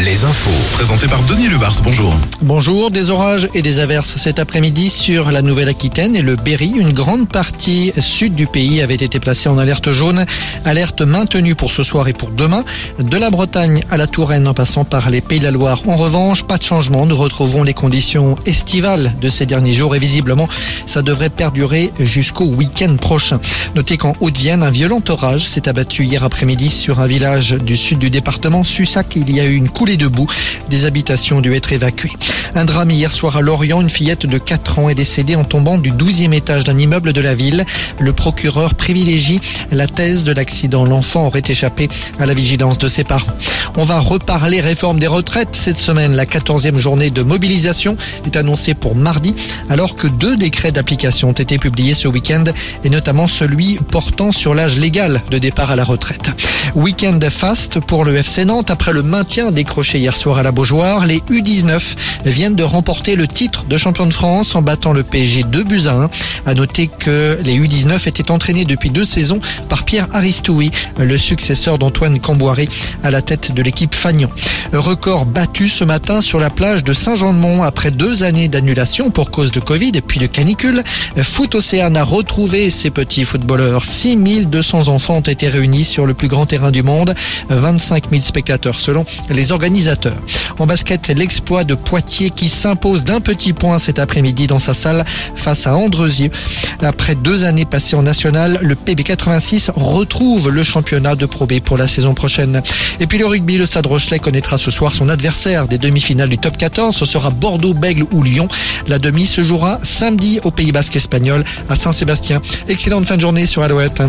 Les infos. Présenté par Denis Lebars, bonjour. Bonjour, des orages et des averses cet après-midi sur la Nouvelle-Aquitaine et le Berry. Une grande partie sud du pays avait été placée en alerte jaune. Alerte maintenue pour ce soir et pour demain. De la Bretagne à la Touraine en passant par les Pays de la Loire. En revanche, pas de changement. Nous retrouverons les conditions estivales de ces derniers jours et visiblement, ça devrait perdurer jusqu'au week-end prochain. Notez qu'en Haute-Vienne, un violent orage s'est abattu hier après-midi sur un village du sud du département, Sussac. Il y a eu une coulée de boue. Des habitations ont dû être évacuées. Un drame hier soir à Lorient. Une fillette de 4 ans est décédée en tombant du 12e étage d'un immeuble de la ville. Le procureur privilégie la thèse de l'accident. L'enfant aurait échappé à la vigilance de ses parents. On va reparler réforme des retraites cette semaine. La 14e journée de mobilisation est annoncée pour mardi, alors que deux décrets d'application ont été publiés ce week-end, et notamment celui portant sur l'âge légal de départ à la retraite. Week-end fast pour le FC Nantes après le maintien décroché hier soir à la Beaujoire. Les U19 viennent de remporter le titre de champion de France en battant le PSG 2 buts à 1. À noter que les U19 étaient entraînés depuis deux saisons par Pierre Aristoui, le successeur d'Antoine Camboiré à la tête de l'équipe Fagnon. Record battu ce matin sur la plage de Saint-Jean-de-Mont après deux années d'annulation pour cause de Covid et puis de canicule. Foot Océane a retrouvé ses petits footballeurs. 6200 enfants ont été réunis sur le plus grand terrain du monde. 25 000 spectateurs selon les organisateurs. En basket, l'exploit de Poitiers qui s'impose d'un petit point cet après-midi dans sa salle face à Andreusier. Après deux années passées en national, le PB86 retrouve le championnat de Pro B pour la saison prochaine. Et puis le rugby, le Stade Rochelet connaîtra ce soir son adversaire des demi-finales du top 14. Ce sera Bordeaux, Bègle ou Lyon. La demi se jouera samedi au Pays Basque espagnol à Saint-Sébastien. Excellente fin de journée sur Alouette.